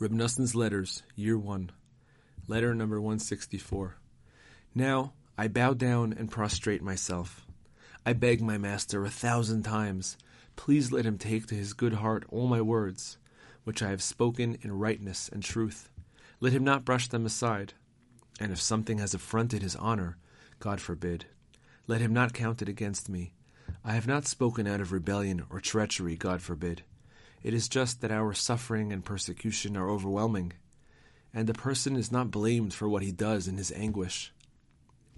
Reb Noson's Letters, Year 1, Letter number 164. Now I bow down and prostrate myself. I beg my master a thousand times, please let him take to his good heart all my words, which I have spoken in rightness and truth. Let him not brush them aside. And if something has affronted his honor, God forbid. Let him not count it against me. I have not spoken out of rebellion or treachery, God forbid. It is just that our suffering and persecution are overwhelming, and the person is not blamed for what he does in his anguish.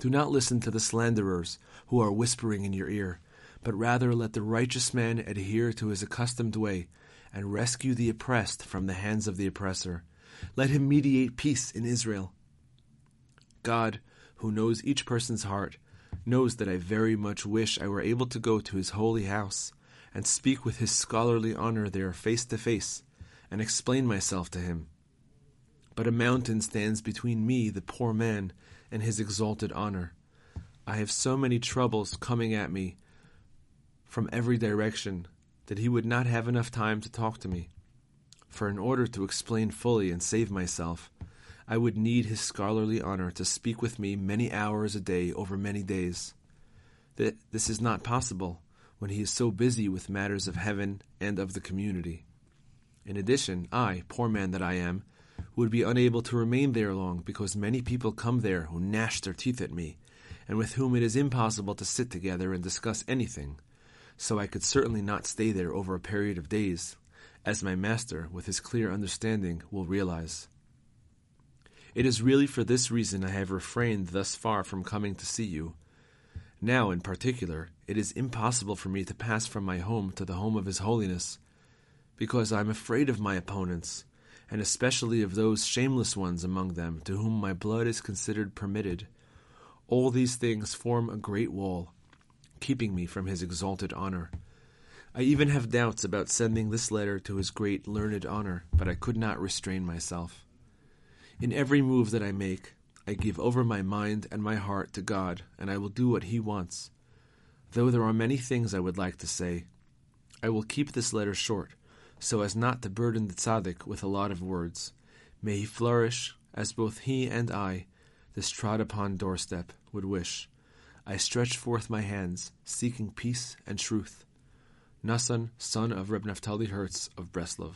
Do not listen to the slanderers who are whispering in your ear, but rather let the righteous man adhere to his accustomed way and rescue the oppressed from the hands of the oppressor. Let him mediate peace in Israel. God, who knows each person's heart, knows that I very much wish I were able to go to his holy house and speak with his scholarly honor there face to face, and explain myself to him. But a mountain stands between me, the poor man, and his exalted honor. I have so many troubles coming at me from every direction that he would not have enough time to talk to me. For in order to explain fully and save myself, I would need his scholarly honor to speak with me many hours a day over many days. This is not possible, when he is so busy with matters of heaven and of the community. In addition, I, poor man that I am, would be unable to remain there long because many people come there who gnash their teeth at me, and with whom it is impossible to sit together and discuss anything. So I could certainly not stay there over a period of days, as my master, with his clear understanding, will realize. It is really for this reason I have refrained thus far from coming to see you now, in particular, it is impossible for me to pass from my home to the home of His Holiness, because I am afraid of my opponents, and especially of those shameless ones among them to whom my blood is considered permitted. All these things form a great wall, keeping me from His exalted honor. I even have doubts about sending this letter to His great learned honor, but I could not restrain myself. In every move that I make, I give over my mind and my heart to God, and I will do what He wants. Though there are many things I would like to say, I will keep this letter short, so as not to burden the tzaddik with a lot of words. May he flourish, as both he and I, this trod upon doorstep, would wish. I stretch forth my hands, seeking peace and truth. Noson, son of Reb Naftali Hertz of Breslov.